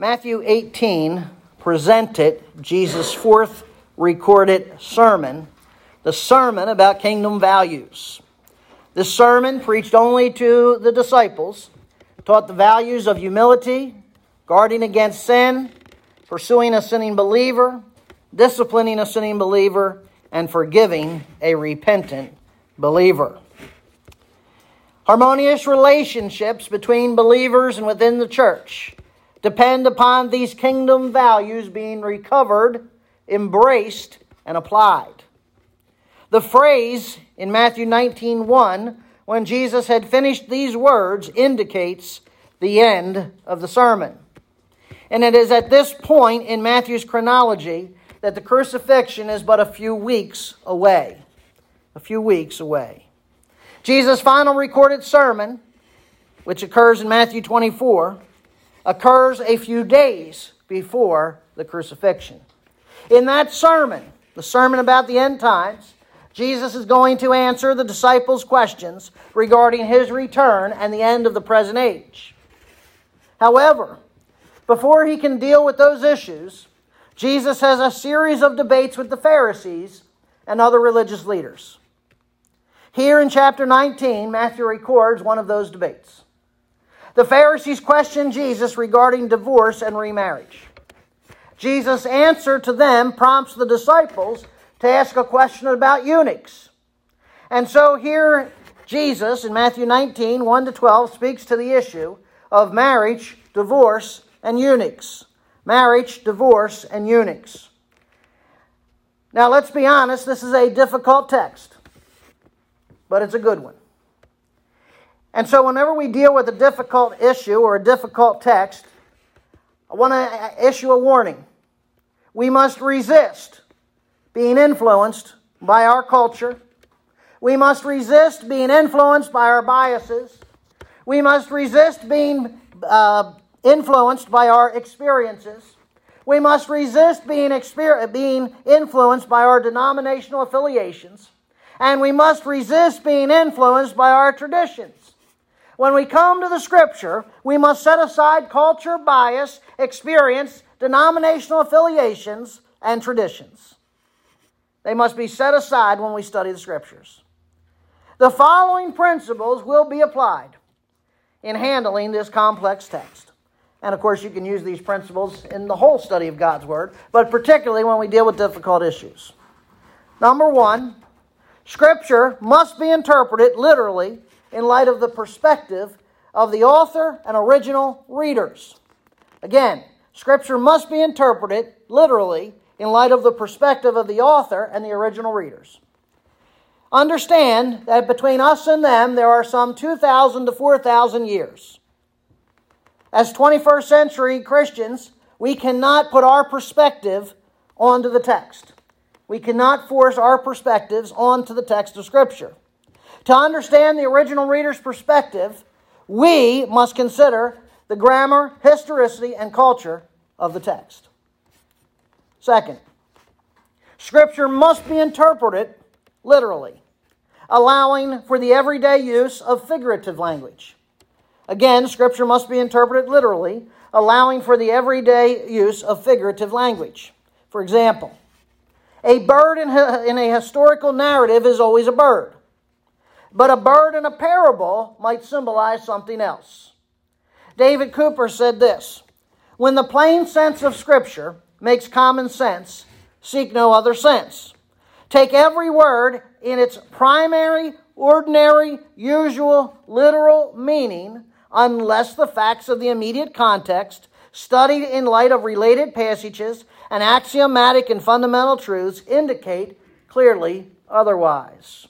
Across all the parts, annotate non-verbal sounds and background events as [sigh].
Matthew 18 presented Jesus' fourth recorded sermon, the sermon about kingdom values. This sermon, preached only to the disciples, taught the values of humility, guarding against sin, pursuing a sinning believer, disciplining a sinning believer, and forgiving a repentant believer. Harmonious relationships between believers and within the church depend upon these kingdom values being recovered, embraced, and applied. The phrase in Matthew 19 1, when Jesus had finished these words, indicates the end of the sermon. And it is at this point in Matthew's chronology that the crucifixion is but a few weeks away. A few weeks away. Jesus' final recorded sermon, which occurs in Matthew 24, occurs a few days before the crucifixion. In that sermon, the sermon about the end times, Jesus is going to answer the disciples' questions regarding his return and the end of the present age. However, before he can deal with those issues, Jesus has a series of debates with the Pharisees and other religious leaders. Here in chapter 19, Matthew records one of those debates. The Pharisees questioned Jesus regarding divorce and remarriage. Jesus' answer to them prompts the disciples to ask a question about eunuchs. And so here, Jesus in Matthew 19, 1 to 12, speaks to the issue of marriage, divorce, and eunuchs. Marriage, divorce, and eunuchs. Now, let's be honest, this is a difficult text, but it's a good one. And so, whenever we deal with a difficult issue or a difficult text, I want to issue a warning. We must resist being influenced by our culture. We must resist being influenced by our biases. We must resist being uh, influenced by our experiences. We must resist being, exper- being influenced by our denominational affiliations. And we must resist being influenced by our traditions. When we come to the Scripture, we must set aside culture, bias, experience, denominational affiliations, and traditions. They must be set aside when we study the Scriptures. The following principles will be applied in handling this complex text. And of course, you can use these principles in the whole study of God's Word, but particularly when we deal with difficult issues. Number one, Scripture must be interpreted literally in light of the perspective of the author and original readers. Again, Scripture must be interpreted literally in light of the perspective of the author and the original readers. Understand that between us and them there are some 2,000 to 4,000 years. As 21st century Christians, we cannot put our perspective onto the text. We cannot force our perspectives onto the text of Scripture. To understand the original reader's perspective, we must consider the grammar, historicity, and culture of the text. Second, Scripture must be interpreted literally, allowing for the everyday use of figurative language. Again, Scripture must be interpreted literally, allowing for the everyday use of figurative language. For example, a bird in [laughs] a historical narrative is always a bird. But a bird in a parable might symbolize something else. David Cooper said this When the plain sense of Scripture makes common sense, seek no other sense. Take every word in its primary, ordinary, usual, literal meaning, unless the facts of the immediate context, studied in light of related passages and axiomatic and fundamental truths, indicate clearly otherwise.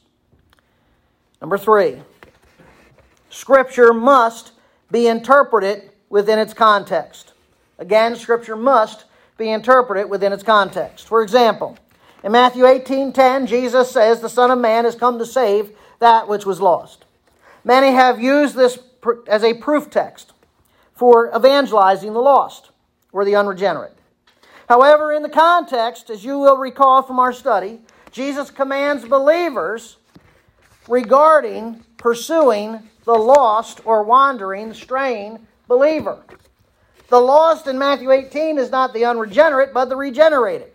Number three, Scripture must be interpreted within its context. Again, Scripture must be interpreted within its context. For example, in Matthew 18:10, Jesus says, "The Son of Man has come to save that which was lost." Many have used this as a proof text for evangelizing the lost or the unregenerate. However, in the context, as you will recall from our study, Jesus commands believers regarding pursuing the lost or wandering, straying believer. The lost in Matthew 18 is not the unregenerate, but the regenerated.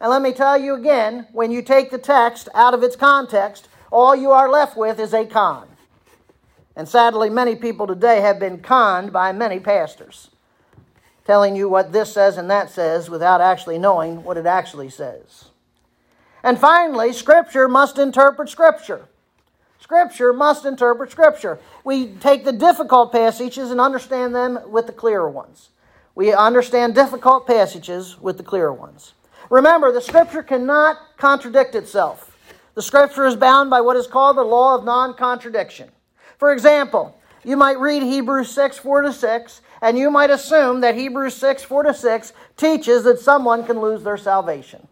And let me tell you again when you take the text out of its context, all you are left with is a con. And sadly, many people today have been conned by many pastors, telling you what this says and that says without actually knowing what it actually says. And finally, Scripture must interpret Scripture. Scripture must interpret Scripture. We take the difficult passages and understand them with the clearer ones. We understand difficult passages with the clearer ones. Remember, the Scripture cannot contradict itself. The Scripture is bound by what is called the law of non contradiction. For example, you might read Hebrews 6 4 to 6, and you might assume that Hebrews 6 4 to 6 teaches that someone can lose their salvation.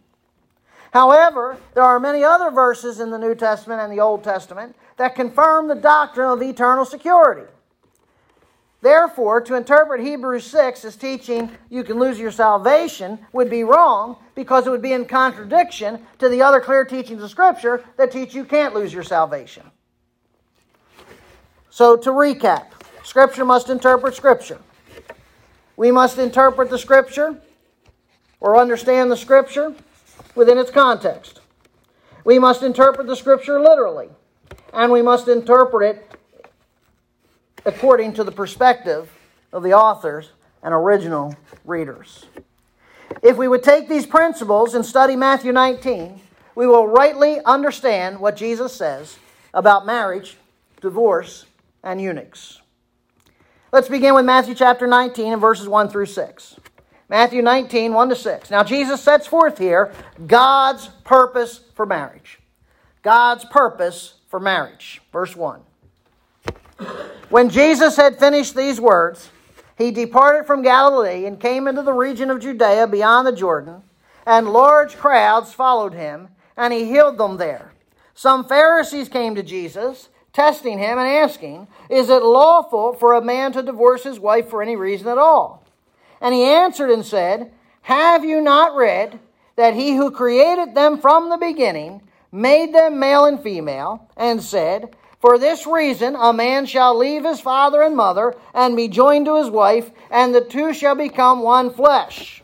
However, there are many other verses in the New Testament and the Old Testament that confirm the doctrine of eternal security. Therefore, to interpret Hebrews 6 as teaching you can lose your salvation would be wrong because it would be in contradiction to the other clear teachings of Scripture that teach you can't lose your salvation. So, to recap, Scripture must interpret Scripture. We must interpret the Scripture or understand the Scripture within its context. We must interpret the Scripture literally, and we must interpret it according to the perspective of the authors and original readers. If we would take these principles and study Matthew 19, we will rightly understand what Jesus says about marriage, divorce, and eunuchs. Let's begin with Matthew chapter 19 and verses 1 through 6. Matthew 19, 1 to 6. Now, Jesus sets forth here God's purpose for marriage. God's purpose for marriage. Verse 1. When Jesus had finished these words, he departed from Galilee and came into the region of Judea beyond the Jordan, and large crowds followed him, and he healed them there. Some Pharisees came to Jesus, testing him and asking, Is it lawful for a man to divorce his wife for any reason at all? And he answered and said, Have you not read that he who created them from the beginning made them male and female, and said, for this reason, a man shall leave his father and mother and be joined to his wife, and the two shall become one flesh.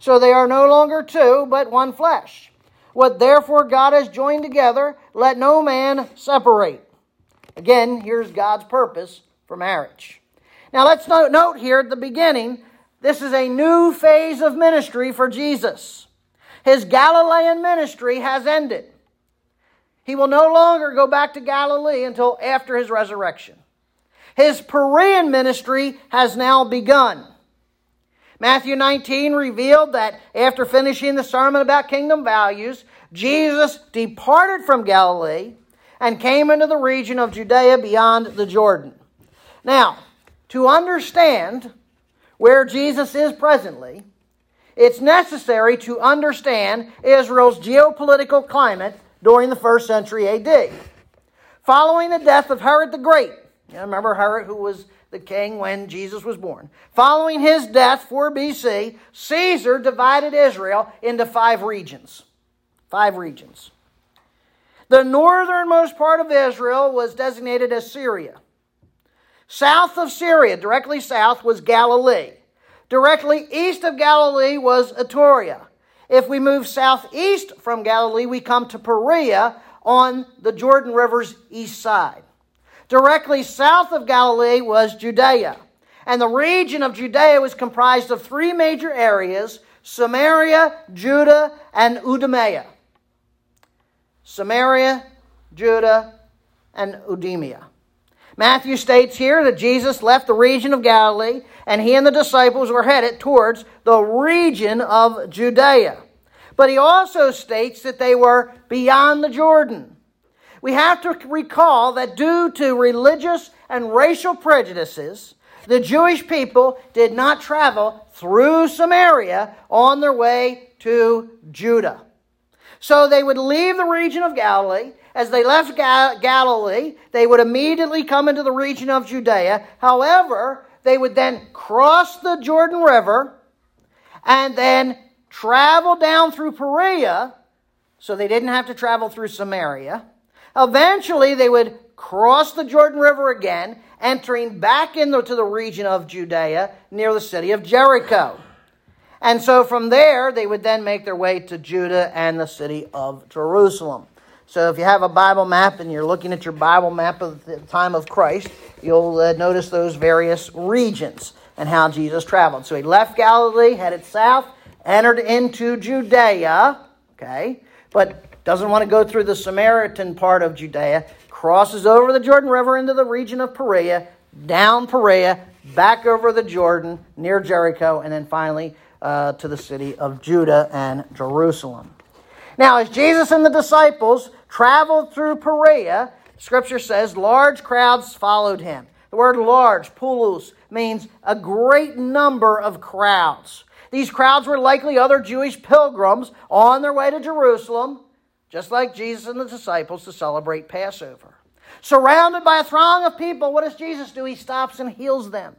So they are no longer two, but one flesh. What therefore God has joined together, let no man separate. Again, here's God's purpose for marriage. Now let's note here at the beginning this is a new phase of ministry for Jesus. His Galilean ministry has ended. He will no longer go back to Galilee until after his resurrection. His Perean ministry has now begun. Matthew 19 revealed that after finishing the sermon about kingdom values, Jesus departed from Galilee and came into the region of Judea beyond the Jordan. Now, to understand where Jesus is presently, it's necessary to understand Israel's geopolitical climate during the first century AD. Following the death of Herod the Great, you remember Herod who was the king when Jesus was born. Following his death, 4 BC, Caesar divided Israel into five regions. Five regions. The northernmost part of Israel was designated as Syria. South of Syria, directly south, was Galilee. Directly east of Galilee was Iturea. If we move southeast from Galilee, we come to Perea on the Jordan River's east side. Directly south of Galilee was Judea. And the region of Judea was comprised of three major areas Samaria, Judah, and Idumea. Samaria, Judah, and Idumea. Matthew states here that Jesus left the region of Galilee and he and the disciples were headed towards the region of Judea. But he also states that they were beyond the Jordan. We have to recall that due to religious and racial prejudices, the Jewish people did not travel through Samaria on their way to Judah. So they would leave the region of Galilee as they left Galilee, they would immediately come into the region of Judea. However, they would then cross the Jordan River and then travel down through Perea, so they didn't have to travel through Samaria. Eventually, they would cross the Jordan River again, entering back into the region of Judea near the city of Jericho. And so from there, they would then make their way to Judah and the city of Jerusalem. So if you have a Bible map and you're looking at your Bible map of the time of Christ, you'll uh, notice those various regions and how Jesus traveled. So he left Galilee, headed south, entered into Judea, okay, but doesn't want to go through the Samaritan part of Judea, crosses over the Jordan River into the region of Perea, down Perea, back over the Jordan near Jericho, and then finally uh, to the city of Judah and Jerusalem. Now, as Jesus and the disciples traveled through Perea, Scripture says large crowds followed him. The word large, polus, means a great number of crowds. These crowds were likely other Jewish pilgrims on their way to Jerusalem, just like Jesus and the disciples to celebrate Passover. Surrounded by a throng of people, what does Jesus do? He stops and heals them.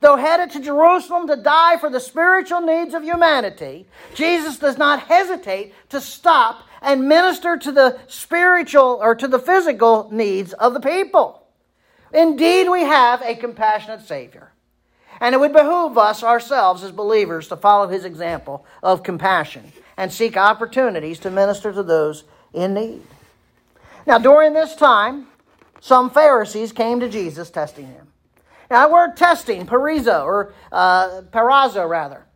Though headed to Jerusalem to die for the spiritual needs of humanity, Jesus does not hesitate to stop and minister to the spiritual or to the physical needs of the people. Indeed, we have a compassionate Savior. And it would behoove us ourselves as believers to follow his example of compassion and seek opportunities to minister to those in need. Now, during this time, some Pharisees came to Jesus testing him. Now, that word testing, parizo, or uh, parazo rather,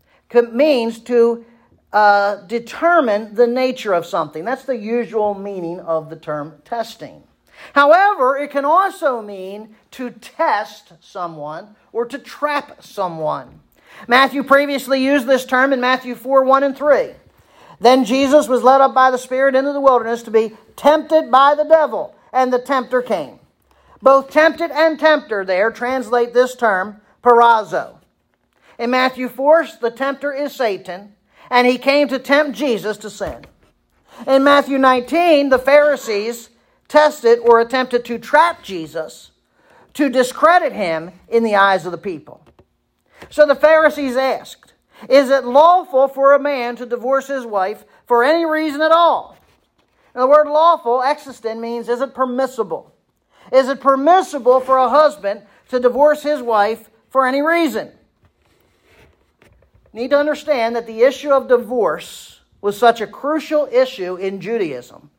means to uh, determine the nature of something. That's the usual meaning of the term testing. However, it can also mean to test someone or to trap someone. Matthew previously used this term in Matthew 4 1 and 3. Then Jesus was led up by the Spirit into the wilderness to be tempted by the devil, and the tempter came. Both tempted and tempter there translate this term, parazo. In Matthew 4, the tempter is Satan, and he came to tempt Jesus to sin. In Matthew 19, the Pharisees tested or attempted to trap Jesus to discredit him in the eyes of the people. So the Pharisees asked, Is it lawful for a man to divorce his wife for any reason at all? Now, the word lawful, exestin, means is it permissible? Is it permissible for a husband to divorce his wife for any reason? Need to understand that the issue of divorce was such a crucial issue in Judaism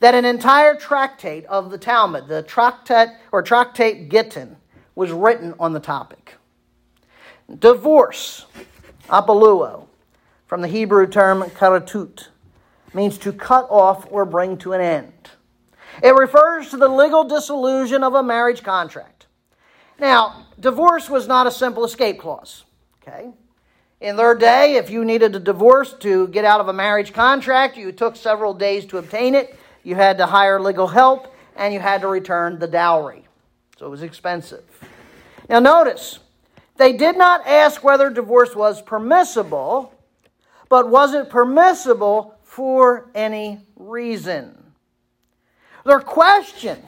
that an entire tractate of the Talmud, the tractate or tractate Gittin, was written on the topic. Divorce, apaluo, from the Hebrew term karatut, means to cut off or bring to an end. It refers to the legal dissolution of a marriage contract. Now, divorce was not a simple escape clause. Okay? In their day, if you needed a divorce to get out of a marriage contract, you took several days to obtain it. You had to hire legal help, and you had to return the dowry. So it was expensive. Now, notice, they did not ask whether divorce was permissible, but was it permissible for any reason? Their question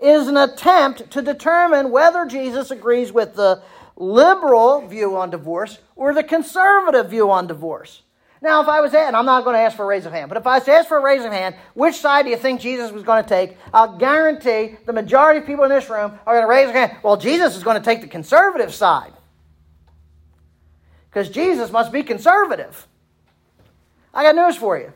is an attempt to determine whether Jesus agrees with the liberal view on divorce or the conservative view on divorce. Now, if I was and I'm not going to ask for a raise of hand, but if I was asked for a raise of hand, which side do you think Jesus was going to take? I'll guarantee the majority of people in this room are going to raise their hand. Well, Jesus is going to take the conservative side. Because Jesus must be conservative. I got news for you.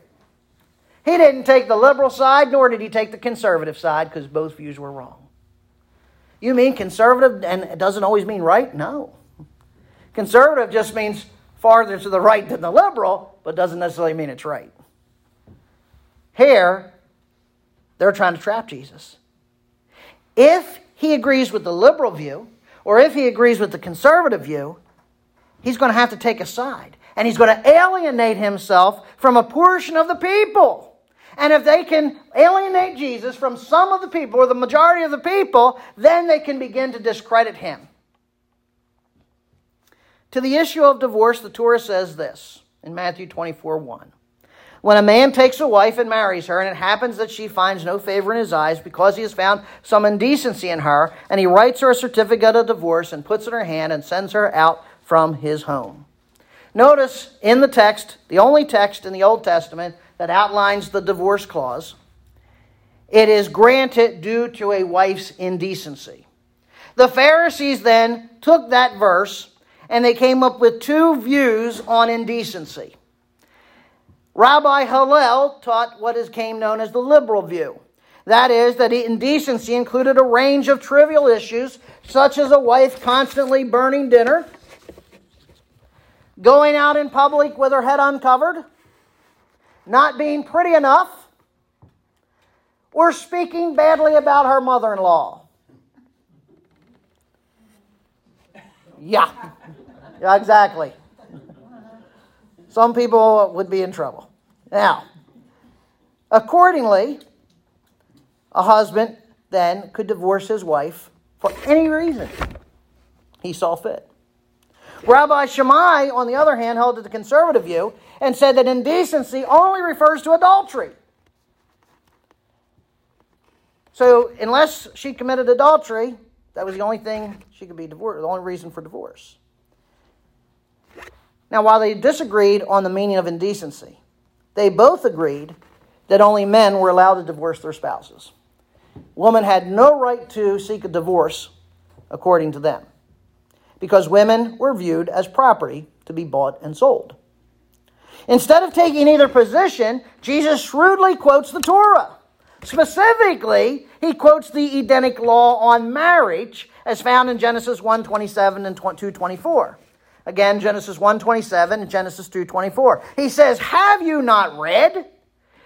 He didn't take the liberal side, nor did he take the conservative side, because both views were wrong. You mean conservative and it doesn't always mean right? No. Conservative just means farther to the right than the liberal, but doesn't necessarily mean it's right. Here, they're trying to trap Jesus. If he agrees with the liberal view, or if he agrees with the conservative view, he's going to have to take a side. And he's going to alienate himself from a portion of the people. And if they can alienate Jesus from some of the people, or the majority of the people, then they can begin to discredit him. To the issue of divorce, the Torah says this in Matthew 24 1. When a man takes a wife and marries her, and it happens that she finds no favor in his eyes because he has found some indecency in her, and he writes her a certificate of divorce and puts it in her hand and sends her out from his home. Notice in the text, the only text in the Old Testament that outlines the divorce clause, it is granted due to a wife's indecency. The Pharisees then took that verse and they came up with two views on indecency. Rabbi Hillel taught what is came known as the liberal view. That is, that indecency included a range of trivial issues, such as a wife constantly burning dinner, going out in public with her head uncovered, not being pretty enough, or speaking badly about her mother in law. Yeah. Yeah, exactly. Some people would be in trouble. Now, accordingly, a husband then could divorce his wife for any reason he saw fit. Rabbi Shammai, on the other hand, held to the conservative view and said that indecency only refers to adultery. So, unless she committed adultery, that was the only thing she could be divorced, the only reason for divorce. Now, while they disagreed on the meaning of indecency, they both agreed that only men were allowed to divorce their spouses. Women had no right to seek a divorce, according to them, because women were viewed as property to be bought and sold. Instead of taking either position, Jesus shrewdly quotes the Torah. Specifically, he quotes the Edenic law on marriage as found in Genesis 1:27 and 2:24. Again, Genesis 1:27 and Genesis 2:24. He says, "Have you not read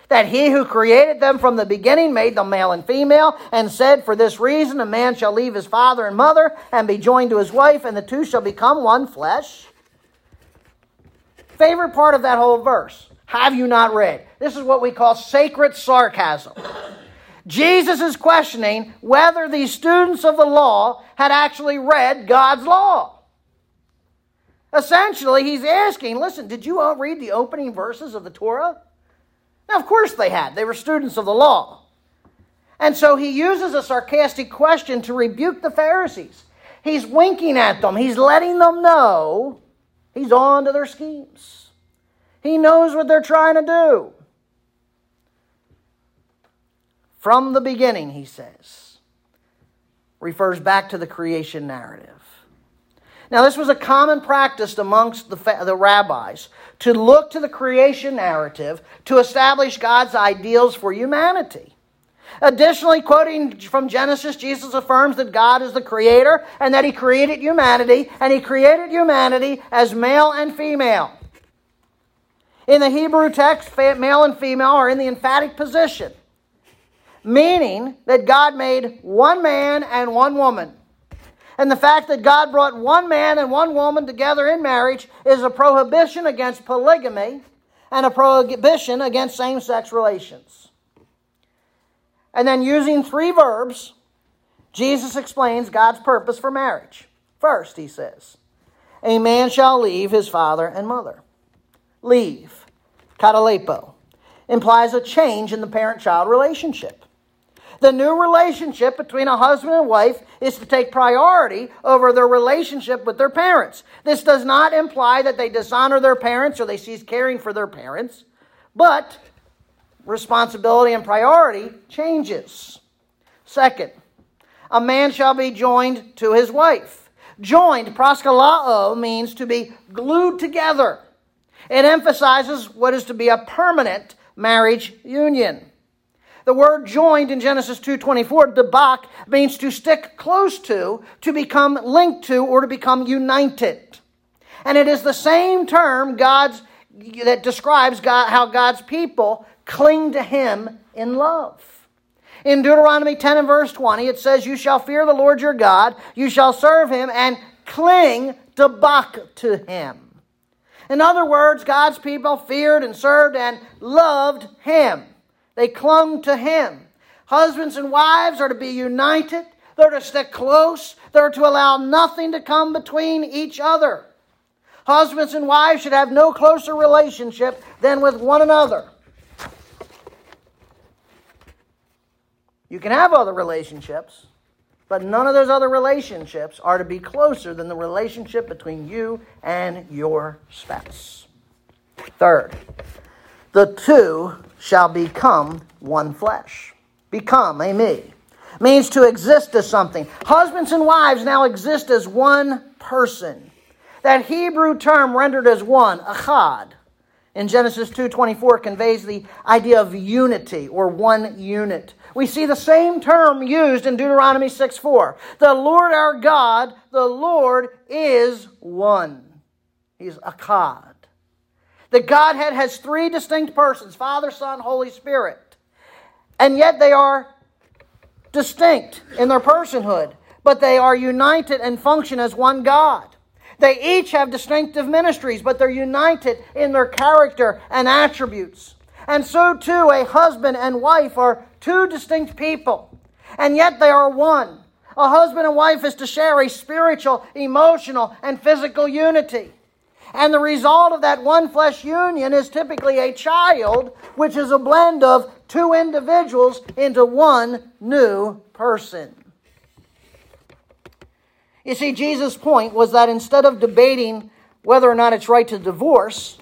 that he who created them from the beginning made them male and female and said, for this reason a man shall leave his father and mother and be joined to his wife and the two shall become one flesh?" Favorite part of that whole verse. Have you not read? This is what we call sacred sarcasm. Jesus is questioning whether these students of the law had actually read God's law. Essentially, he's asking, listen, did you all read the opening verses of the Torah? Now, of course they had. They were students of the law. And so he uses a sarcastic question to rebuke the Pharisees. He's winking at them, he's letting them know he's on to their schemes. He knows what they're trying to do. From the beginning, he says, refers back to the creation narrative. Now, this was a common practice amongst the, the rabbis to look to the creation narrative to establish God's ideals for humanity. Additionally, quoting from Genesis, Jesus affirms that God is the creator and that he created humanity, and he created humanity as male and female. In the Hebrew text, male and female are in the emphatic position, meaning that God made one man and one woman. And the fact that God brought one man and one woman together in marriage is a prohibition against polygamy and a prohibition against same sex relations. And then, using three verbs, Jesus explains God's purpose for marriage. First, he says, A man shall leave his father and mother leave, kataleipo, implies a change in the parent child relationship. The new relationship between a husband and wife is to take priority over their relationship with their parents. This does not imply that they dishonor their parents or they cease caring for their parents, but responsibility and priority changes. Second, a man shall be joined to his wife. Joined, proskollao, means to be glued together. It emphasizes what is to be a permanent marriage union. The word joined in Genesis 2:24, debak, means to stick close to, to become linked to, or to become united. And it is the same term God's that describes God, how God's people cling to him in love. In Deuteronomy 10 and verse 20, it says, You shall fear the Lord your God, you shall serve him, and cling to bak to him. In other words, God's people feared and served and loved Him. They clung to Him. Husbands and wives are to be united, they're to stick close, they're to allow nothing to come between each other. Husbands and wives should have no closer relationship than with one another. You can have other relationships, but none of those other relationships are to be closer than the relationship between you and your spouse. Third, the two shall become one flesh. become a me. Means to exist as something. Husbands and wives now exist as one person. That Hebrew term rendered as one, achad, in Genesis 2:24 conveys the idea of unity or one unit. We see the same term used in Deuteronomy 6:4. The Lord our God, the Lord is one. He's achad. The Godhead has three distinct persons, Father, Son, Holy Spirit. And yet they are distinct in their personhood, but they are united and function as one God. They each have distinctive ministries, but they're united in their character and attributes. And so too, a husband and wife are two distinct people, and yet they are one. A husband and wife is to share a spiritual, emotional, and physical unity. And the result of that one flesh union is typically a child, which is a blend of two individuals into one new person. You see, Jesus' point was that instead of debating whether or not it's right to divorce,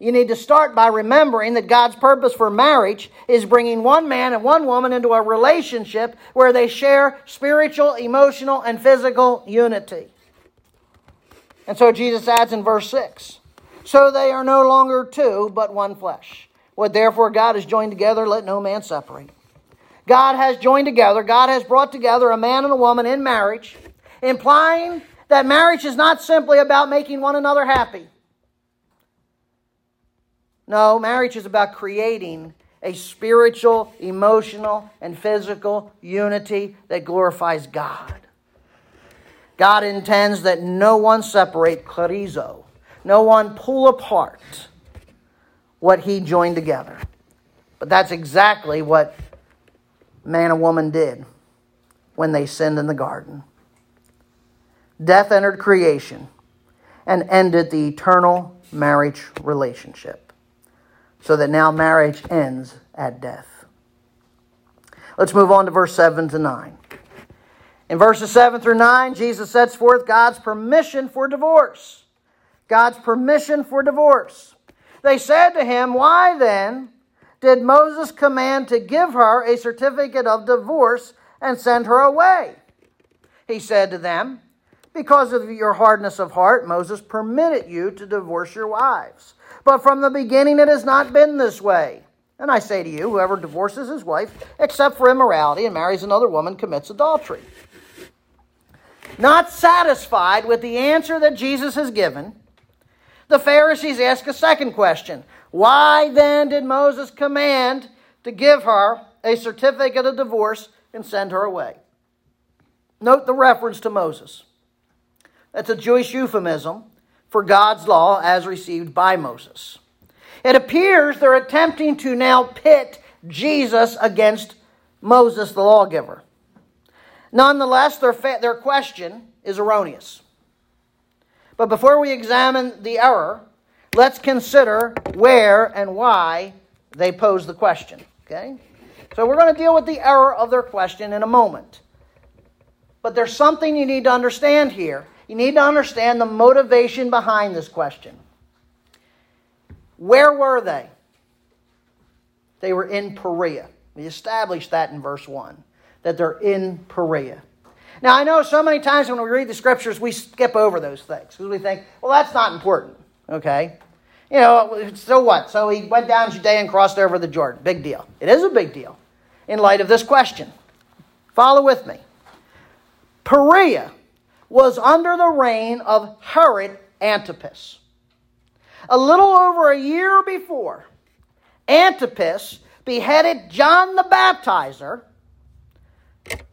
you need to start by remembering that God's purpose for marriage is bringing one man and one woman into a relationship where they share spiritual, emotional, and physical unity. And so Jesus adds in verse 6 So they are no longer two, but one flesh. What therefore God has joined together, let no man separate. God has joined together, God has brought together a man and a woman in marriage implying that marriage is not simply about making one another happy. No, marriage is about creating a spiritual, emotional, and physical unity that glorifies God. God intends that no one separate chorizo, no one pull apart what he joined together. But that's exactly what man and woman did when they sinned in the garden. Death entered creation and ended the eternal marriage relationship. So that now marriage ends at death. Let's move on to verse 7 to 9. In verses 7 through 9, Jesus sets forth God's permission for divorce. God's permission for divorce. They said to him, Why then did Moses command to give her a certificate of divorce and send her away? He said to them, because of your hardness of heart, Moses permitted you to divorce your wives. But from the beginning it has not been this way. And I say to you, whoever divorces his wife, except for immorality, and marries another woman, commits adultery. Not satisfied with the answer that Jesus has given, the Pharisees ask a second question Why then did Moses command to give her a certificate of divorce and send her away? Note the reference to Moses. That's a Jewish euphemism for God's law as received by Moses. It appears they're attempting to now pit Jesus against Moses, the lawgiver. Nonetheless, their, fa- their question is erroneous. But before we examine the error, let's consider where and why they pose the question. Okay? So we're going to deal with the error of their question in a moment. But there's something you need to understand here you need to understand the motivation behind this question. Where were they? They were in Perea. We established that in verse 1, that they're in Perea. Now, I know so many times when we read the scriptures, we skip over those things because we think, well, that's not important, okay? You know, so what? So he went down Judea and crossed over the Jordan. Big deal. It is a big deal in light of this question. Follow with me. Perea was under the reign of Herod Antipas. A little over a year before, Antipas beheaded John the Baptizer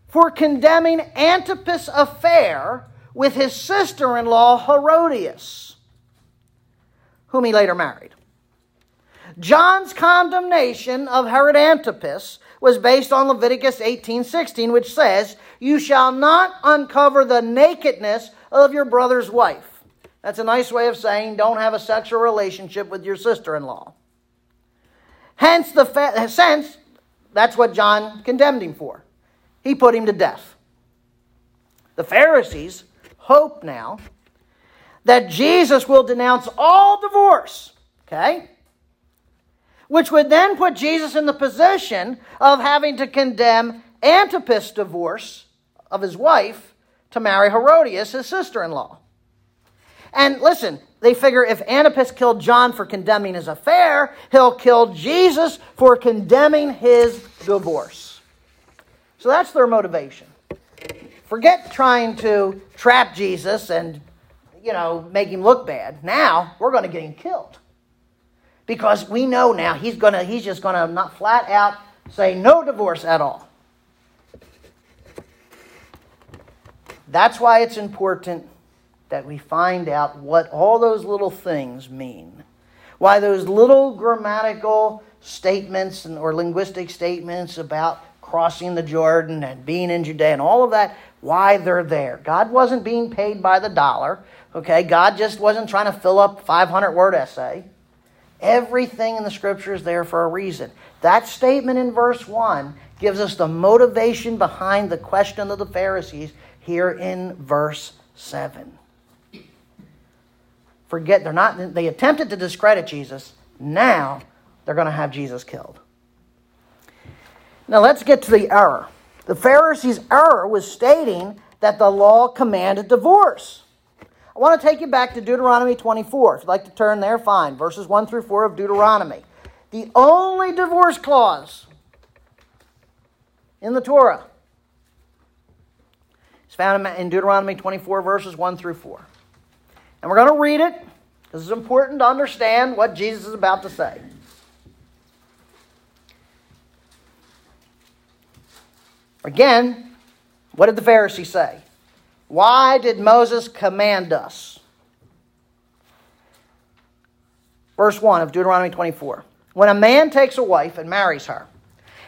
for condemning Antipas' affair with his sister in law Herodias, whom he later married. John's condemnation of Herod Antipas was based on Leviticus 18:16 which says, "You shall not uncover the nakedness of your brother's wife." That's a nice way of saying don't have a sexual relationship with your sister-in-law. Hence the fa- sense that's what John condemned him for. He put him to death. The Pharisees hope now that Jesus will denounce all divorce, okay? Which would then put Jesus in the position of having to condemn Antipas' divorce of his wife to marry Herodias, his sister in law. And listen, they figure if Antipas killed John for condemning his affair, he'll kill Jesus for condemning his divorce. So that's their motivation. Forget trying to trap Jesus and, you know, make him look bad. Now we're going to get him killed. Because we know now he's to he's just going to not flat out say no divorce at all. That's why it's important that we find out what all those little things mean. Why those little grammatical statements and, or linguistic statements about crossing the Jordan and being in Judea and all of that, why they're there. God wasn't being paid by the dollar. Okay, God just wasn't trying to fill up 500 word essay. Everything in the scripture is there for a reason. That statement in verse 1 gives us the motivation behind the question of the Pharisees here in verse 7. Forget, they're not, they attempted to discredit Jesus. Now they're going to have Jesus killed. Now let's get to the error. The Pharisees' error was stating that the law commanded divorce. I want to take you back to Deuteronomy 24. If you'd like to turn there, fine. Verses 1 through 4 of Deuteronomy. The only divorce clause in the Torah is found in Deuteronomy 24, verses 1 through 4. And we're going to read it because it's important to understand what Jesus is about to say. Again, what did the Pharisees say? Why did Moses command us? Verse 1 of Deuteronomy 24. When a man takes a wife and marries her,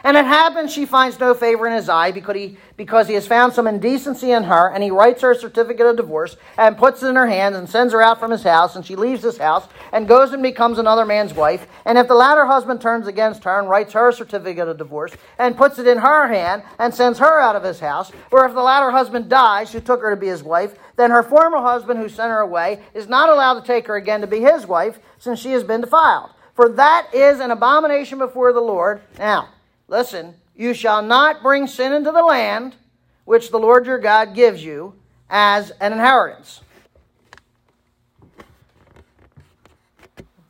and it happens she finds no favor in his eye because he, because he has found some indecency in her, and he writes her a certificate of divorce and puts it in her hands and sends her out from his house, and she leaves his house and goes and becomes another man's wife. And if the latter husband turns against her and writes her a certificate of divorce and puts it in her hand and sends her out of his house, or if the latter husband dies who took her to be his wife, then her former husband who sent her away is not allowed to take her again to be his wife, since she has been defiled. For that is an abomination before the Lord. Now, Listen, you shall not bring sin into the land which the Lord your God gives you as an inheritance.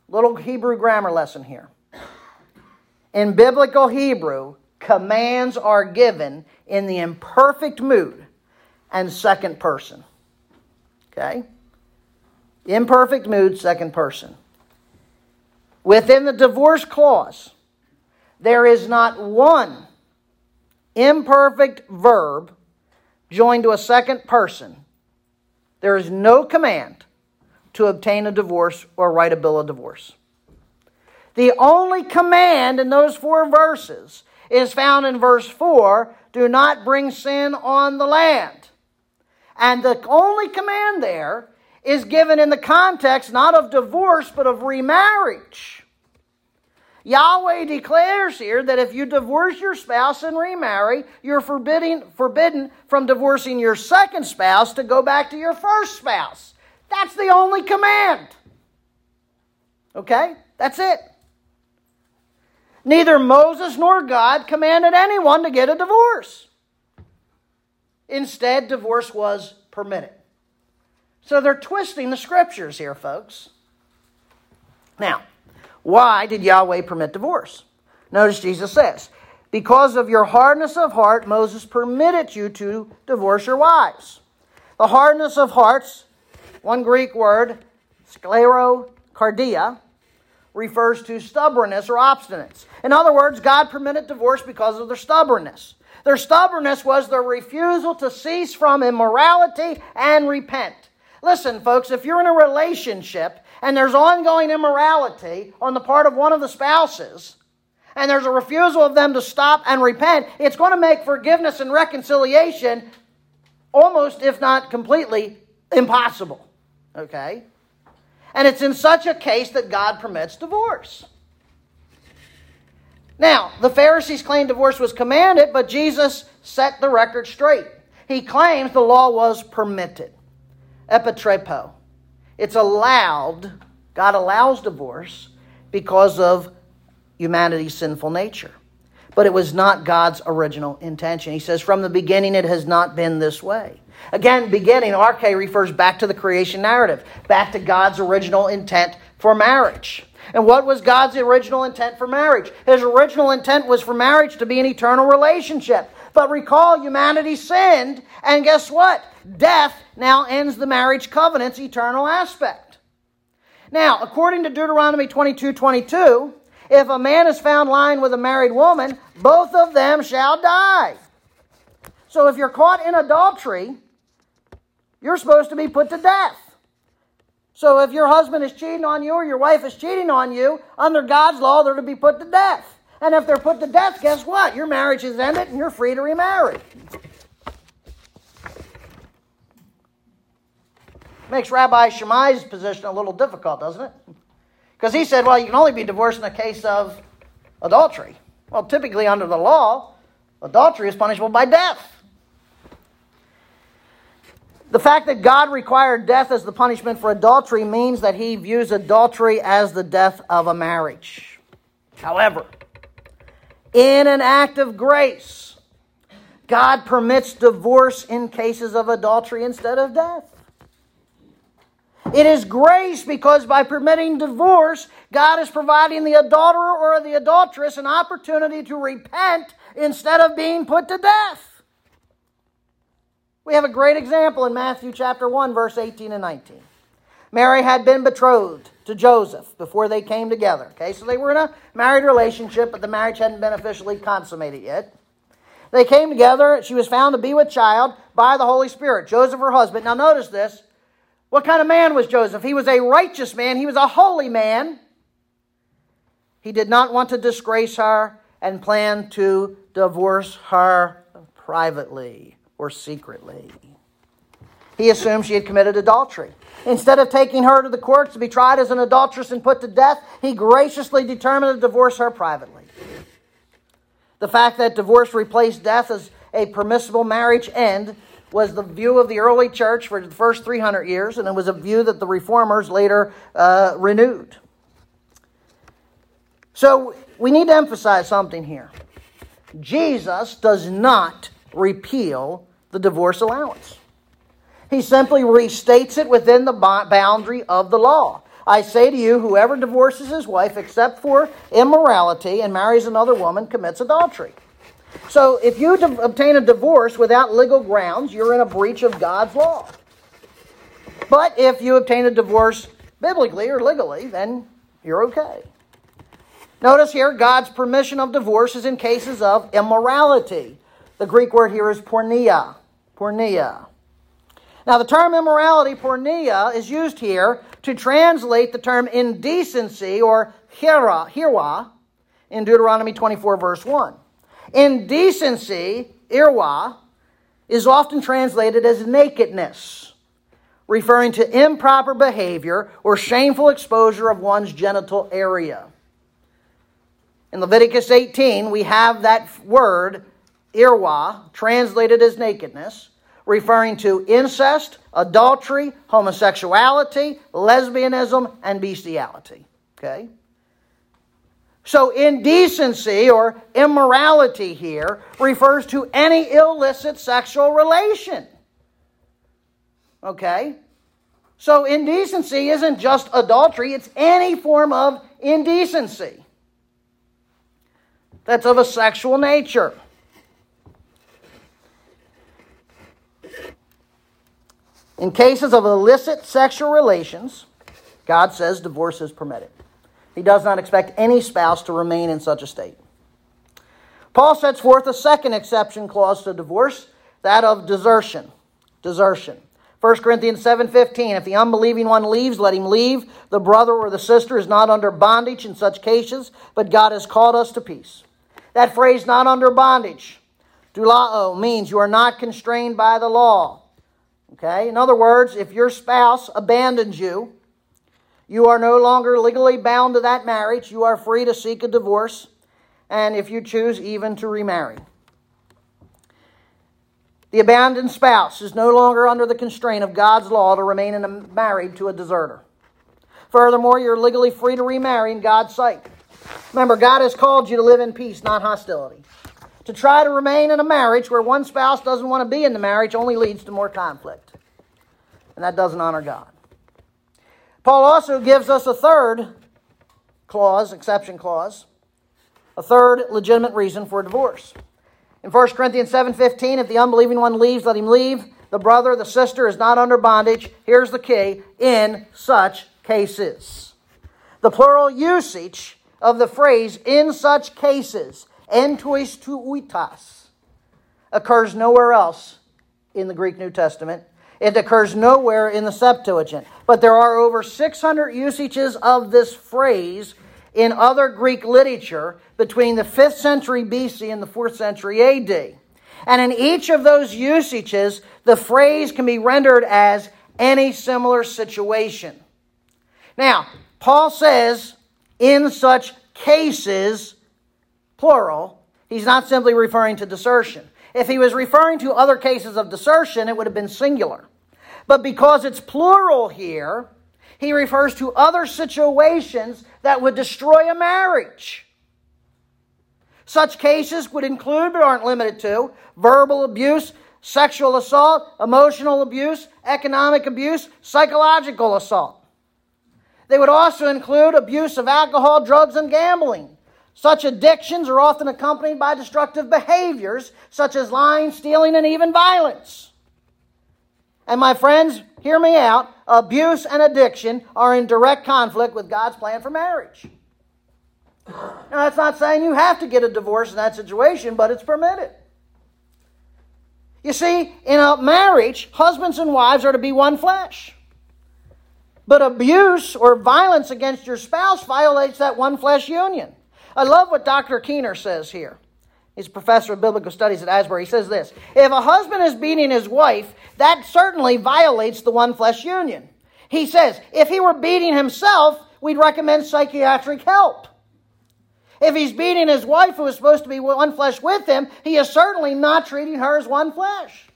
Little Hebrew grammar lesson here. In biblical Hebrew, commands are given in the imperfect mood and second person. Okay? Imperfect mood, second person. Within the divorce clause, there is not one imperfect verb joined to a second person. There is no command to obtain a divorce or write a bill of divorce. The only command in those four verses is found in verse 4 do not bring sin on the land. And the only command there is given in the context not of divorce, but of remarriage. Yahweh declares here that if you divorce your spouse and remarry, you're forbidden, forbidden from divorcing your second spouse to go back to your first spouse. That's the only command. Okay? That's it. Neither Moses nor God commanded anyone to get a divorce. Instead, divorce was permitted. So they're twisting the scriptures here, folks. Now, why did Yahweh permit divorce? Notice Jesus says, Because of your hardness of heart, Moses permitted you to divorce your wives. The hardness of hearts, one Greek word, sclerocardia, refers to stubbornness or obstinance. In other words, God permitted divorce because of their stubbornness. Their stubbornness was their refusal to cease from immorality and repent. Listen, folks, if you're in a relationship and there's ongoing immorality on the part of one of the spouses, and there's a refusal of them to stop and repent, it's going to make forgiveness and reconciliation almost, if not completely, impossible. Okay? And it's in such a case that God permits divorce. Now, the Pharisees claimed divorce was commanded, but Jesus set the record straight. He claims the law was permitted. Epitrepo. It's allowed, God allows divorce because of humanity's sinful nature. But it was not God's original intention. He says, from the beginning, it has not been this way. Again, beginning, arche refers back to the creation narrative, back to God's original intent for marriage. And what was God's original intent for marriage? His original intent was for marriage to be an eternal relationship. But recall, humanity sinned, and guess what? Death now ends the marriage covenant's eternal aspect. Now, according to Deuteronomy 22 22, if a man is found lying with a married woman, both of them shall die. So if you're caught in adultery, you're supposed to be put to death. So if your husband is cheating on you or your wife is cheating on you, under God's law, they're to be put to death. And if they're put to death, guess what? Your marriage is ended and you're free to remarry. Makes Rabbi Shammai's position a little difficult, doesn't it? Because he said, well, you can only be divorced in the case of adultery. Well, typically under the law, adultery is punishable by death. The fact that God required death as the punishment for adultery means that he views adultery as the death of a marriage. However, in an act of grace, God permits divorce in cases of adultery instead of death. It is grace because by permitting divorce, God is providing the adulterer or the adulteress an opportunity to repent instead of being put to death. We have a great example in Matthew chapter 1, verse 18 and 19. Mary had been betrothed to Joseph before they came together. Okay, so they were in a married relationship, but the marriage hadn't been officially consummated yet. They came together. She was found to be with child by the Holy Spirit. Joseph, her husband. Now, notice this. What kind of man was Joseph? He was a righteous man, he was a holy man. He did not want to disgrace her and planned to divorce her privately or secretly. He assumed she had committed adultery. Instead of taking her to the courts to be tried as an adulteress and put to death, he graciously determined to divorce her privately. The fact that divorce replaced death as a permissible marriage end was the view of the early church for the first 300 years, and it was a view that the reformers later uh, renewed. So we need to emphasize something here Jesus does not repeal the divorce allowance. He simply restates it within the boundary of the law. I say to you, whoever divorces his wife except for immorality and marries another woman commits adultery. So if you obtain a divorce without legal grounds, you're in a breach of God's law. But if you obtain a divorce biblically or legally, then you're okay. Notice here, God's permission of divorce is in cases of immorality. The Greek word here is porneia. Porneia. Now, the term immorality, porneia, is used here to translate the term indecency or hira, hirwa in Deuteronomy 24, verse 1. Indecency, irwa, is often translated as nakedness, referring to improper behavior or shameful exposure of one's genital area. In Leviticus 18, we have that word irwa, translated as nakedness, referring to incest, adultery, homosexuality, lesbianism, and bestiality. Okay? So, indecency or immorality here refers to any illicit sexual relation. Okay? So, indecency isn't just adultery, it's any form of indecency that's of a sexual nature. In cases of illicit sexual relations, God says divorce is permitted. He does not expect any spouse to remain in such a state. Paul sets forth a second exception clause to divorce, that of desertion. Desertion. 1 Corinthians 7:15 If the unbelieving one leaves, let him leave. The brother or the sister is not under bondage in such cases, but God has called us to peace. That phrase not under bondage, douloo means you are not constrained by the law. Okay? In other words, if your spouse abandons you, you are no longer legally bound to that marriage. You are free to seek a divorce, and if you choose, even to remarry. The abandoned spouse is no longer under the constraint of God's law to remain married to a deserter. Furthermore, you're legally free to remarry in God's sight. Remember, God has called you to live in peace, not hostility. To try to remain in a marriage where one spouse doesn't want to be in the marriage only leads to more conflict. And that doesn't honor God. Paul also gives us a third clause, exception clause, a third legitimate reason for divorce. In 1 Corinthians 7:15, if the unbelieving one leaves, let him leave. The brother, the sister is not under bondage. Here's the key, in such cases. The plural usage of the phrase in such cases, en tois toioutois, occurs nowhere else in the Greek New Testament. It occurs nowhere in the Septuagint. But there are over 600 usages of this phrase in other Greek literature between the 5th century BC and the 4th century AD. And in each of those usages, the phrase can be rendered as any similar situation. Now, Paul says, in such cases, plural, he's not simply referring to desertion. If he was referring to other cases of desertion, it would have been singular. But because it's plural here, he refers to other situations that would destroy a marriage. Such cases would include, but aren't limited to, verbal abuse, sexual assault, emotional abuse, economic abuse, psychological assault. They would also include abuse of alcohol, drugs, and gambling. Such addictions are often accompanied by destructive behaviors such as lying, stealing, and even violence. And my friends, hear me out abuse and addiction are in direct conflict with God's plan for marriage. Now, that's not saying you have to get a divorce in that situation, but it's permitted. You see, in a marriage, husbands and wives are to be one flesh. But abuse or violence against your spouse violates that one flesh union. I love what Dr. Keener says here. He's a professor of biblical studies at Asbury. He says this If a husband is beating his wife, that certainly violates the one flesh union. He says, if he were beating himself, we'd recommend psychiatric help. If he's beating his wife, who is supposed to be one flesh with him, he is certainly not treating her as one flesh.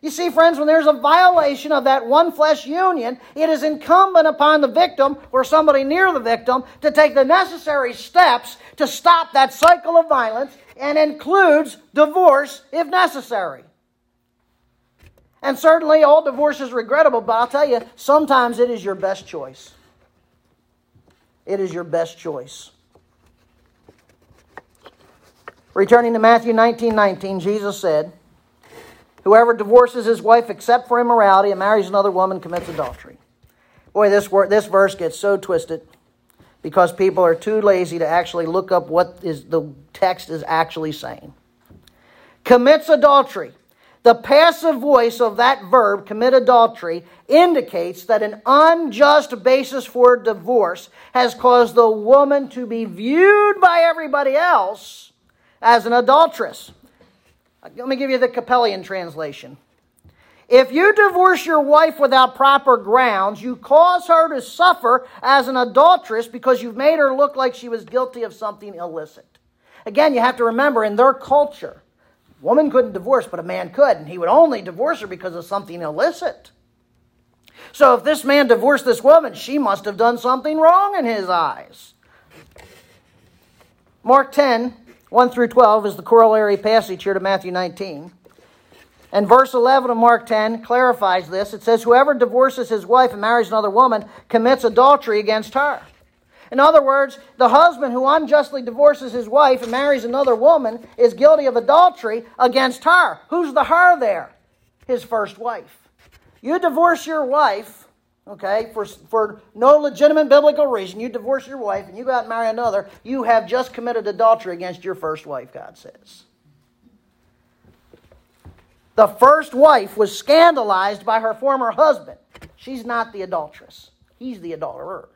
You see, friends, when there's a violation of that one flesh union, it is incumbent upon the victim or somebody near the victim to take the necessary steps to stop that cycle of violence and includes divorce if necessary. And certainly all divorce is regrettable, but I'll tell you, sometimes it is your best choice. It is your best choice. Returning to Matthew 19 19, Jesus said, Whoever divorces his wife except for immorality and marries another woman commits adultery. Boy, this, word, this verse gets so twisted because people are too lazy to actually look up what is the text is actually saying. Commits adultery. The passive voice of that verb, commit adultery, indicates that an unjust basis for divorce has caused the woman to be viewed by everybody else as an adulteress. Let me give you the Capellian translation. If you divorce your wife without proper grounds, you cause her to suffer as an adulteress because you've made her look like she was guilty of something illicit. Again, you have to remember in their culture, woman couldn't divorce, but a man could, and he would only divorce her because of something illicit. So if this man divorced this woman, she must have done something wrong in his eyes. Mark 10, 1 through 12 is the corollary passage here to Matthew 19. And verse 11 of Mark 10 clarifies this. It says, Whoever divorces his wife and marries another woman commits adultery against her. In other words, the husband who unjustly divorces his wife and marries another woman is guilty of adultery against her. Who's the her there? His first wife. You divorce your wife, okay, for, for no legitimate biblical reason, you divorce your wife and you go out and marry another, you have just committed adultery against your first wife, God says. The first wife was scandalized by her former husband. She's not the adulteress, he's the adulterer.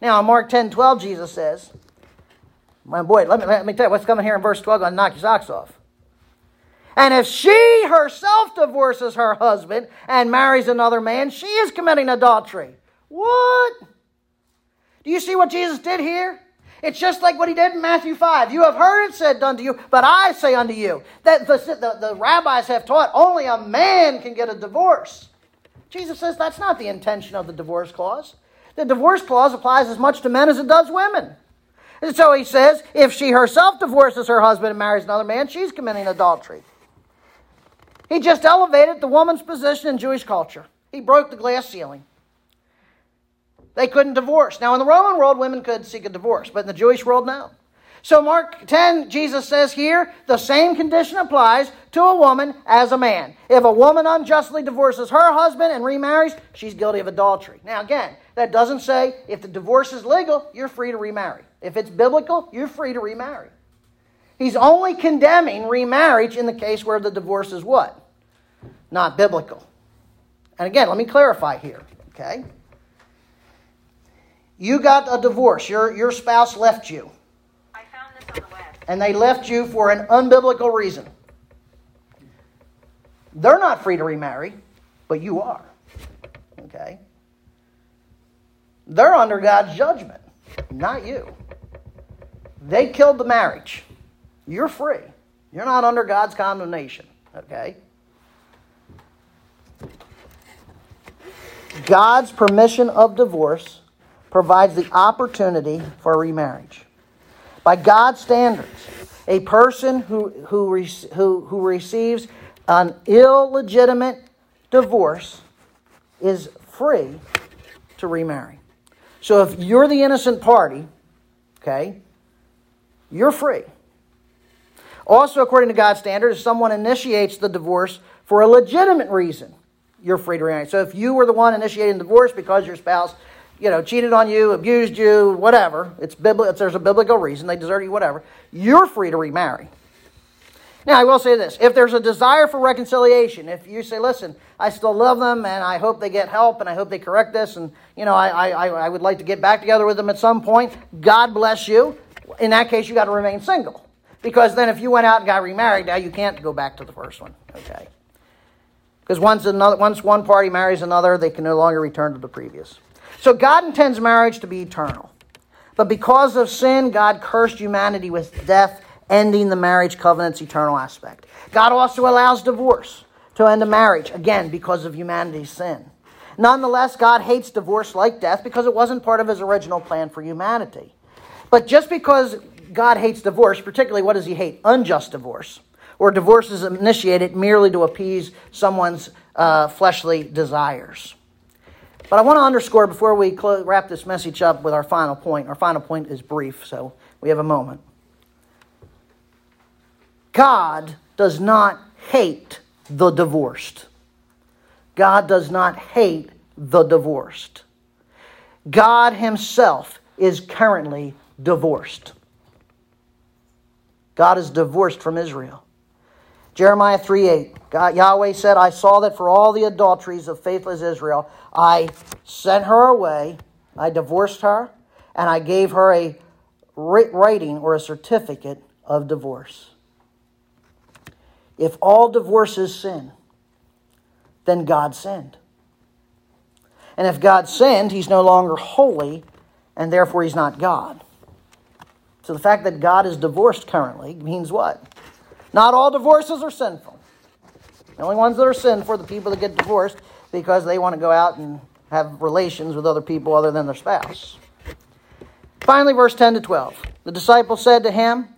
Now, in Mark 10 12, Jesus says, my boy, let me, let me tell you what's coming here in verse 12, going to knock your socks off. And if she herself divorces her husband and marries another man, she is committing adultery. What? Do you see what Jesus did here? It's just like what he did in Matthew 5. You have heard it said unto you, but I say unto you that the, the, the rabbis have taught only a man can get a divorce. Jesus says that's not the intention of the divorce clause. The divorce clause applies as much to men as it does women. And so he says if she herself divorces her husband and marries another man, she's committing adultery. He just elevated the woman's position in Jewish culture. He broke the glass ceiling. They couldn't divorce. Now, in the Roman world, women could seek a divorce, but in the Jewish world, no. So, Mark 10, Jesus says here, the same condition applies to a woman as a man. If a woman unjustly divorces her husband and remarries, she's guilty of adultery. Now, again, that doesn't say if the divorce is legal, you're free to remarry. If it's biblical, you're free to remarry. He's only condemning remarriage in the case where the divorce is what? Not biblical. And again, let me clarify here, okay? You got a divorce. Your, your spouse left you and they left you for an unbiblical reason. They're not free to remarry, but you are. Okay? They're under God's judgment, not you. They killed the marriage. You're free. You're not under God's condemnation. Okay? God's permission of divorce provides the opportunity for remarriage. By God's standards, a person who, who, who, who receives an illegitimate divorce is free to remarry. So if you're the innocent party, okay, you're free. Also, according to God's standards, if someone initiates the divorce for a legitimate reason, you're free to remarry. So if you were the one initiating divorce because your spouse you know, cheated on you, abused you, whatever, it's biblical, there's a biblical reason, they desert you, whatever, you're free to remarry. Now, I will say this if there's a desire for reconciliation, if you say, listen, I still love them and I hope they get help and I hope they correct this and, you know, I, I, I would like to get back together with them at some point, God bless you. In that case, you got to remain single. Because then if you went out and got remarried, now you can't go back to the first one. Okay? Because once, another, once one party marries another, they can no longer return to the previous. So God intends marriage to be eternal. But because of sin, God cursed humanity with death, ending the marriage covenant's eternal aspect. God also allows divorce to end a marriage, again, because of humanity's sin. Nonetheless, God hates divorce like death because it wasn't part of his original plan for humanity. But just because God hates divorce, particularly what does he hate? Unjust divorce, or divorce is initiated merely to appease someone's uh, fleshly desires. But I want to underscore before we close, wrap this message up with our final point. Our final point is brief, so we have a moment. God does not hate the divorced. God does not hate the divorced. God Himself is currently divorced. God is divorced from Israel. Jeremiah 3 8. God, Yahweh said, I saw that for all the adulteries of faithless Israel, I sent her away, I divorced her, and I gave her a writing or a certificate of divorce. If all divorce is sin, then God sinned. And if God sinned, he's no longer holy, and therefore he's not God. So the fact that God is divorced currently means what? Not all divorces are sinful. The only ones that are sinful are the people that get divorced because they want to go out and have relations with other people other than their spouse. Finally, verse 10 to 12. The disciple said to him,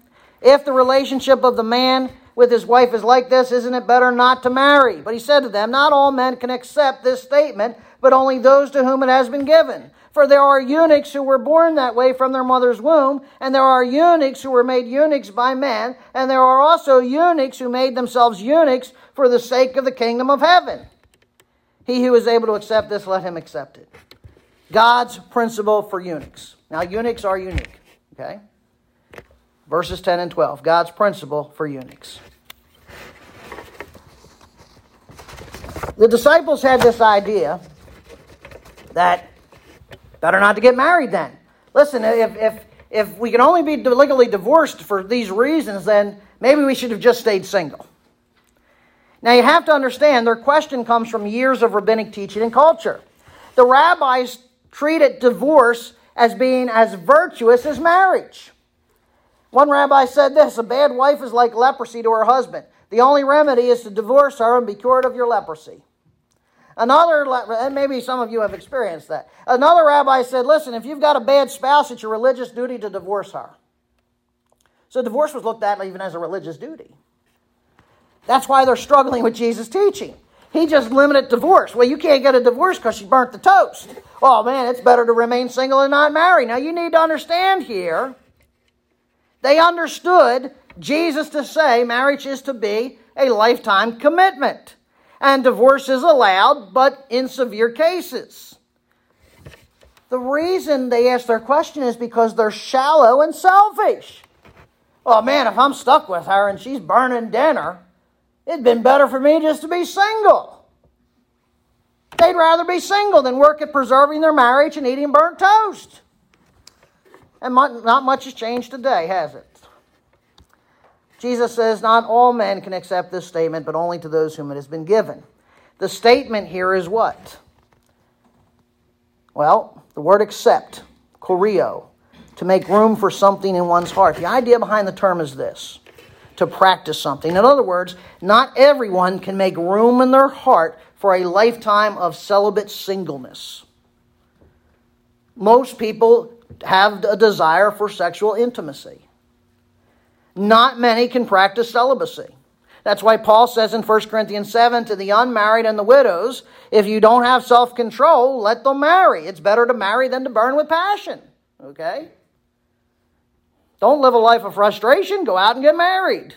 If the relationship of the man with his wife is like this, isn't it better not to marry? But he said to them, Not all men can accept this statement, but only those to whom it has been given. For there are eunuchs who were born that way from their mother's womb, and there are eunuchs who were made eunuchs by man, and there are also eunuchs who made themselves eunuchs for the sake of the kingdom of heaven. He who is able to accept this, let him accept it. God's principle for eunuchs. Now, eunuchs are unique, okay? Verses 10 and 12. God's principle for eunuchs. The disciples had this idea that better not to get married then. Listen, if, if, if we can only be legally divorced for these reasons, then maybe we should have just stayed single. Now you have to understand their question comes from years of rabbinic teaching and culture. The rabbis treated divorce as being as virtuous as marriage. One rabbi said this a bad wife is like leprosy to her husband. The only remedy is to divorce her and be cured of your leprosy. Another, and maybe some of you have experienced that. Another rabbi said, listen, if you've got a bad spouse, it's your religious duty to divorce her. So divorce was looked at even as a religious duty. That's why they're struggling with Jesus' teaching. He just limited divorce. Well, you can't get a divorce because she burnt the toast. Oh man, it's better to remain single and not marry. Now you need to understand here. They understood Jesus to say marriage is to be a lifetime commitment. And divorce is allowed, but in severe cases. The reason they ask their question is because they're shallow and selfish. Oh man, if I'm stuck with her and she's burning dinner, It'd been better for me just to be single. They'd rather be single than work at preserving their marriage and eating burnt toast. And not much has changed today, has it? Jesus says, Not all men can accept this statement, but only to those whom it has been given. The statement here is what? Well, the word accept, choreo, to make room for something in one's heart. The idea behind the term is this to practice something. In other words, not everyone can make room in their heart for a lifetime of celibate singleness. Most people have a desire for sexual intimacy. Not many can practice celibacy. That's why Paul says in 1 Corinthians 7 to the unmarried and the widows, if you don't have self control, let them marry. It's better to marry than to burn with passion. Okay? Don't live a life of frustration. Go out and get married.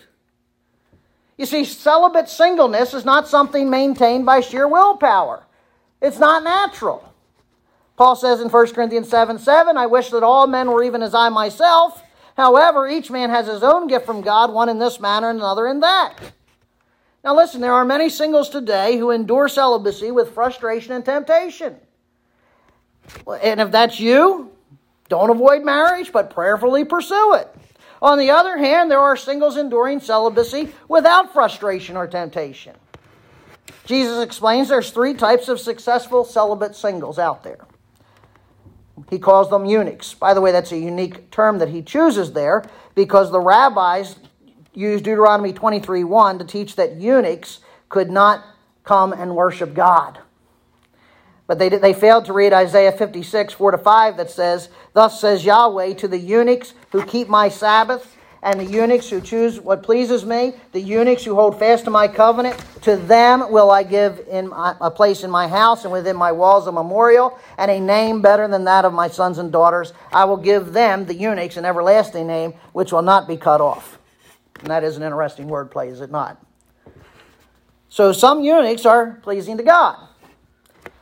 You see, celibate singleness is not something maintained by sheer willpower, it's not natural. Paul says in 1 Corinthians 7 7, I wish that all men were even as I myself. However, each man has his own gift from God, one in this manner and another in that. Now, listen, there are many singles today who endure celibacy with frustration and temptation. And if that's you, don't avoid marriage, but prayerfully pursue it. On the other hand, there are singles enduring celibacy without frustration or temptation. Jesus explains there's three types of successful celibate singles out there. He calls them eunuchs. By the way, that's a unique term that he chooses there because the rabbis used Deuteronomy 23:1 to teach that eunuchs could not come and worship God. But they, they failed to read Isaiah 56, 4 to 5, that says, Thus says Yahweh to the eunuchs who keep my Sabbath, and the eunuchs who choose what pleases me, the eunuchs who hold fast to my covenant, to them will I give in my, a place in my house and within my walls a memorial, and a name better than that of my sons and daughters. I will give them, the eunuchs, an everlasting name which will not be cut off. And that is an interesting wordplay, is it not? So some eunuchs are pleasing to God.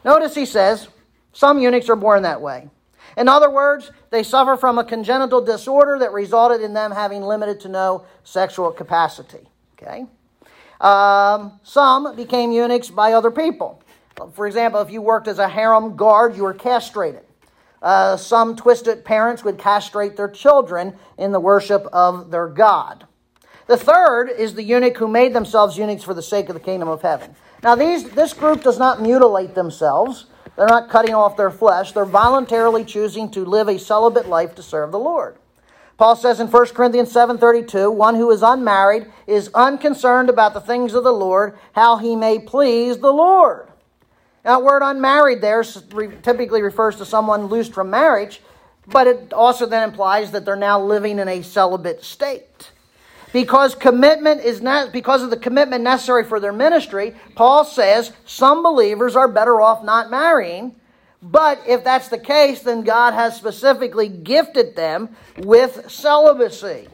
Notice he says, some eunuchs are born that way. In other words, they suffer from a congenital disorder that resulted in them having limited to no sexual capacity. Okay? Um, some became eunuchs by other people. For example, if you worked as a harem guard, you were castrated. Uh, some twisted parents would castrate their children in the worship of their God. The third is the eunuch who made themselves eunuchs for the sake of the kingdom of heaven. Now, these, this group does not mutilate themselves. They're not cutting off their flesh. They're voluntarily choosing to live a celibate life to serve the Lord. Paul says in 1 Corinthians 7:32, one who is unmarried is unconcerned about the things of the Lord, how he may please the Lord. Now, the word unmarried there typically refers to someone loosed from marriage, but it also then implies that they're now living in a celibate state because commitment is not because of the commitment necessary for their ministry paul says some believers are better off not marrying. But if that's the case then god has specifically gifted them with celibacy.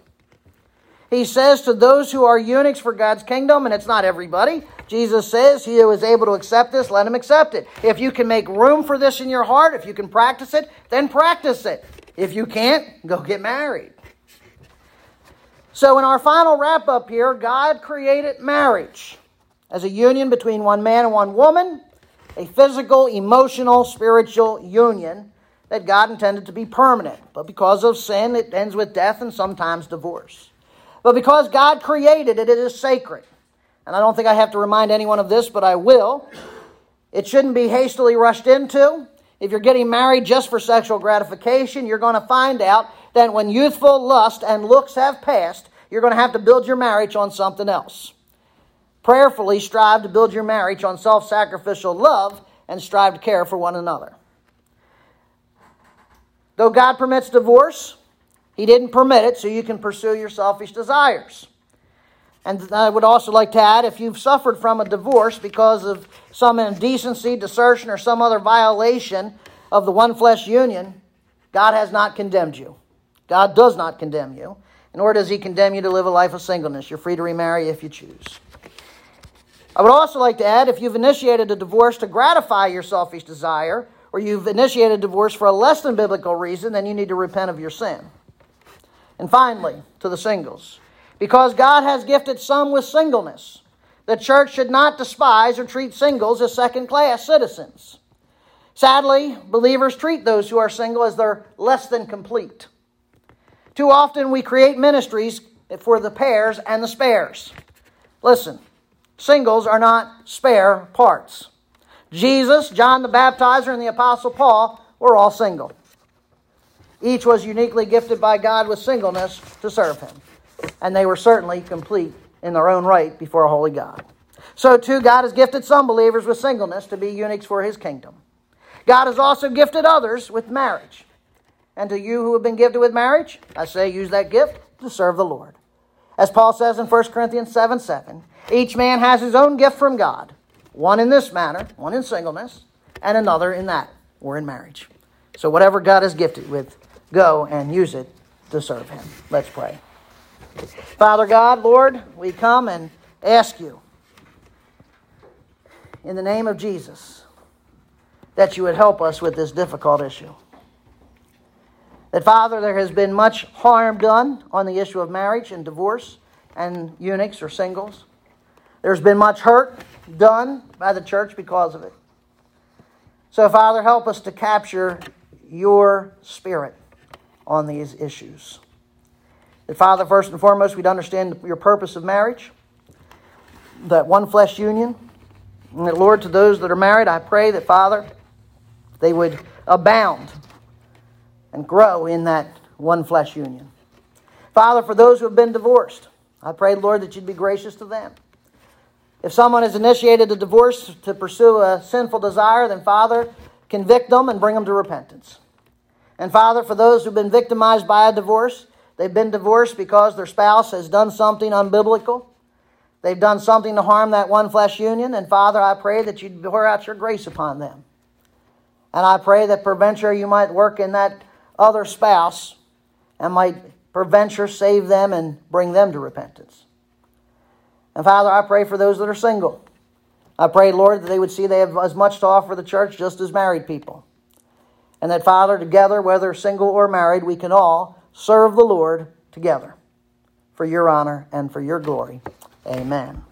He says to those who are eunuchs for god's kingdom and it's not everybody jesus says he who is able to accept this let him accept it. If you can make room for this in your heart if you can practice it then practice it. If you can't go get married so, in our final wrap up here, God created marriage as a union between one man and one woman, a physical, emotional, spiritual union that God intended to be permanent. But because of sin, it ends with death and sometimes divorce. But because God created it, it is sacred. And I don't think I have to remind anyone of this, but I will. It shouldn't be hastily rushed into. If you're getting married just for sexual gratification, you're going to find out that when youthful lust and looks have passed, you're going to have to build your marriage on something else. Prayerfully strive to build your marriage on self sacrificial love and strive to care for one another. Though God permits divorce, He didn't permit it so you can pursue your selfish desires. And I would also like to add if you've suffered from a divorce because of some indecency, desertion, or some other violation of the one flesh union, God has not condemned you. God does not condemn you, nor does He condemn you to live a life of singleness. You're free to remarry if you choose. I would also like to add if you've initiated a divorce to gratify your selfish desire, or you've initiated divorce for a less than biblical reason, then you need to repent of your sin. And finally, to the singles, because God has gifted some with singleness, the church should not despise or treat singles as second class citizens. Sadly, believers treat those who are single as they're less than complete. Too often we create ministries for the pairs and the spares. Listen, singles are not spare parts. Jesus, John the Baptizer, and the Apostle Paul were all single. Each was uniquely gifted by God with singleness to serve him. And they were certainly complete in their own right before a holy God. So, too, God has gifted some believers with singleness to be eunuchs for his kingdom. God has also gifted others with marriage. And to you who have been gifted with marriage, I say use that gift to serve the Lord. As Paul says in 1 Corinthians 7 7, each man has his own gift from God, one in this manner, one in singleness, and another in that, or in marriage. So, whatever God has gifted with, go and use it to serve Him. Let's pray. Father God, Lord, we come and ask you in the name of Jesus that you would help us with this difficult issue. That, Father, there has been much harm done on the issue of marriage and divorce and eunuchs or singles. There's been much hurt done by the church because of it. So, Father, help us to capture your spirit on these issues. That, Father, first and foremost, we'd understand your purpose of marriage, that one flesh union. And that, Lord, to those that are married, I pray that, Father, they would abound and grow in that one flesh union. Father, for those who have been divorced, I pray, Lord, that you'd be gracious to them. If someone has initiated a divorce to pursue a sinful desire, then, Father, convict them and bring them to repentance. And, Father, for those who've been victimized by a divorce, They've been divorced because their spouse has done something unbiblical. They've done something to harm that one flesh union. And Father, I pray that you'd pour out your grace upon them. And I pray that peradventure you might work in that other spouse and might peradventure save them and bring them to repentance. And Father, I pray for those that are single. I pray, Lord, that they would see they have as much to offer the church just as married people. And that, Father, together, whether single or married, we can all serve the Lord together for your honor and for your glory. Amen.